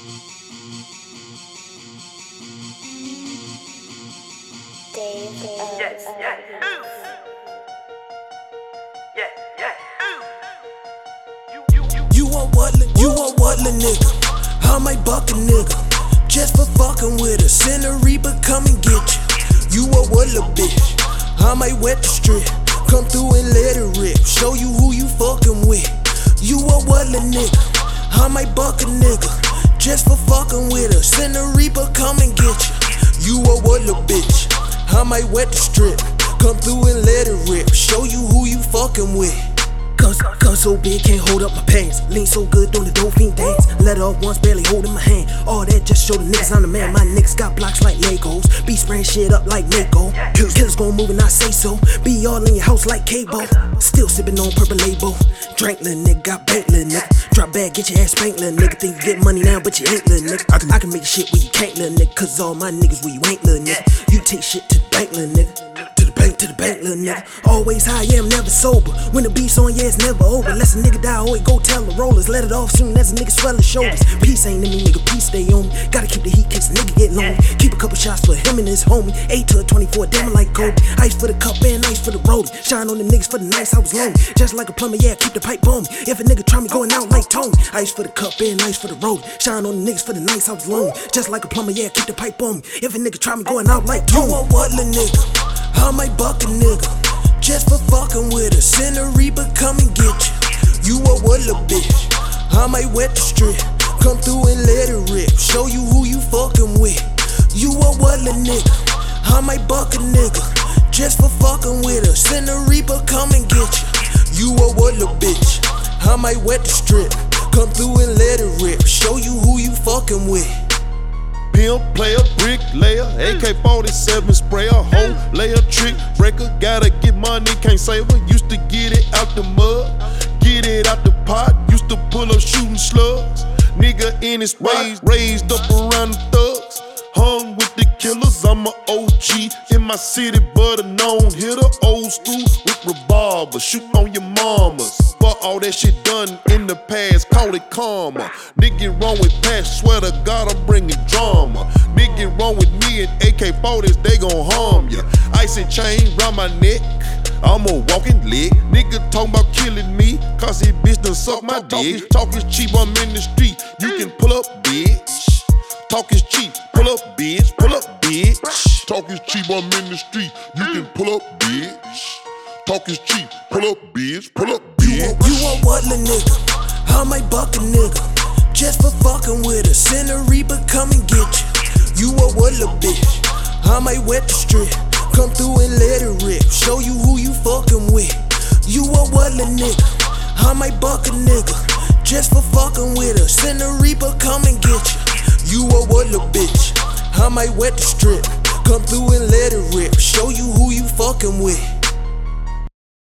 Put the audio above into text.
Dave. Yes, yeah. Yeah. You, want what, you nigga? I might buck a nigga. Just for fucking with us. Send a Reaper, come and get you. You a lil' bitch? I might wet the strip. Come through and let it rip. Show you who you fucking with. You a lil' nigga? I might buck a nigga. Just for fucking with us. Send a Reaper, come and get you. You want what, lil' bitch? I might wet the strip. Come through and let it rip. Show you who you fucking with. Cause so big, can't hold up my pants. Lean so good, doing the dolphin dance. Let off once, barely holding my hand. All that just show the niggas I'm the man. My niggas got blocks like Legos. Be spraying shit up like Mako. Killers, killers gon' move and I say so. Be all in your house like cable. Still sipping on purple label. Drink little nigga, got bank little nigga. Drop bag, get your ass spanked little nigga. Think you get money now, but you ain't little nigga. I can, I can make shit where you can't little nigga. Cause all my niggas where you ain't little nigga. You take shit to bank little nigga. To the bank, to the bank, little nigga. Always high, yeah, I'm never sober. When the beat's on, yeah, it's never over. Unless a nigga die, always go tell the rollers. Let it off soon as a nigga swell his shoulders. Peace ain't in me, nigga, peace stay on me. Gotta keep the heat, case a nigga get lonely. Keep a couple shots for him and his homie. 8 to a 24, damn like Kobe. Ice for the cup and ice for the rollie. Shine on them niggas for the nights I was lonely. Just like a plumber, yeah, keep the pipe on me. If a nigga try me going out like Tony. Ice for the cup and ice for the rollie. Shine on the niggas for the nights I was lonely. Just like a plumber, yeah, keep the pipe on me. If a nigga try me going out like Tony. You want what, lil' nigga? I might buck a nigga. Just for fucking with us. Send a Reaper, come and get you. You a lil' bitch? I might wet the strip. Come through and let it rip. Show you who you fucking with. You a lil' nigga? I might buck a nigga. Just for fucking with us. Send a Reaper, come and get you. You a lil' bitch? I might wet the strip. Come through and let it rip. Show you who you fucking with. Pimp, player, brick layer, AK 47 sprayer, hoe, layer, trick breaker. Gotta get money, can't save her. Used to get it out the mud, get it out the pot. Used to pull up shooting slugs. Nigga in his ways, raised up around the thugs. Killers, I'm a OG in my city, but a known hitter. Old school with revolver, shoot on your mamas. But all that shit done in the past, call it karma. Nigga wrong with past, swear to God I'm bringing drama. Nigga wrong with me and AK 40s, they gon' harm ya. Ice and chain round my neck. I'm a walking lick. Nigga talking about killing me, cause his bitch done suck my dick. Talk is cheap, I'm in the street. You can pull up, bitch. Talk is cheap, pull up, bitch. Pull up, bitch. Talk is cheap, I'm in the street. You can pull up, bitch. Talk is cheap, pull up, bitch. Pull up, You want, bitch. you want what, lil' nigga? I might buck a nigga. Just for fucking with us. Send a Reaper, come and get you. You want what, lil' bitch? I might wet the strip. Come through and let it rip. Show you who you fucking with. You a what, lil' nigga? I might buck a nigga. Just for fucking with us. Send a Reaper, come and get you. You a what, lil' bitch? I might wet the strip. Come through and let it rip. Show you who you fucking with.